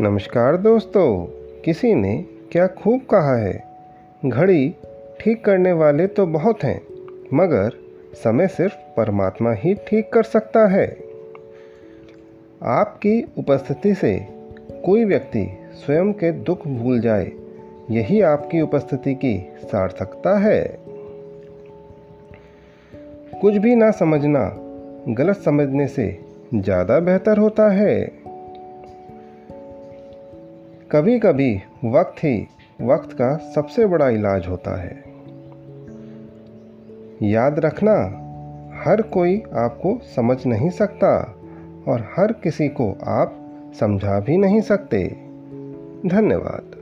नमस्कार दोस्तों, किसी ने क्या खूब कहा है? घड़ी ठीक करने वाले तो बहुत हैं, मगर समय सिर्फ़ परमात्मा ही ठीक कर सकता है। आपकी उपस्थिति से कोई व्यक्ति स्वयं के दुख भूल जाए, यही आपकी उपस्थिति की सार्थकता है। कुछ भी ना समझना, गलत समझने से ज़्यादा बेहतर होता है। कभी कभी वक्त ही वक्त का सबसे बड़ा इलाज होता है। याद रखना, हर कोई आपको समझ नहीं सकता और हर किसी को आप समझा भी नहीं सकते। धन्यवाद।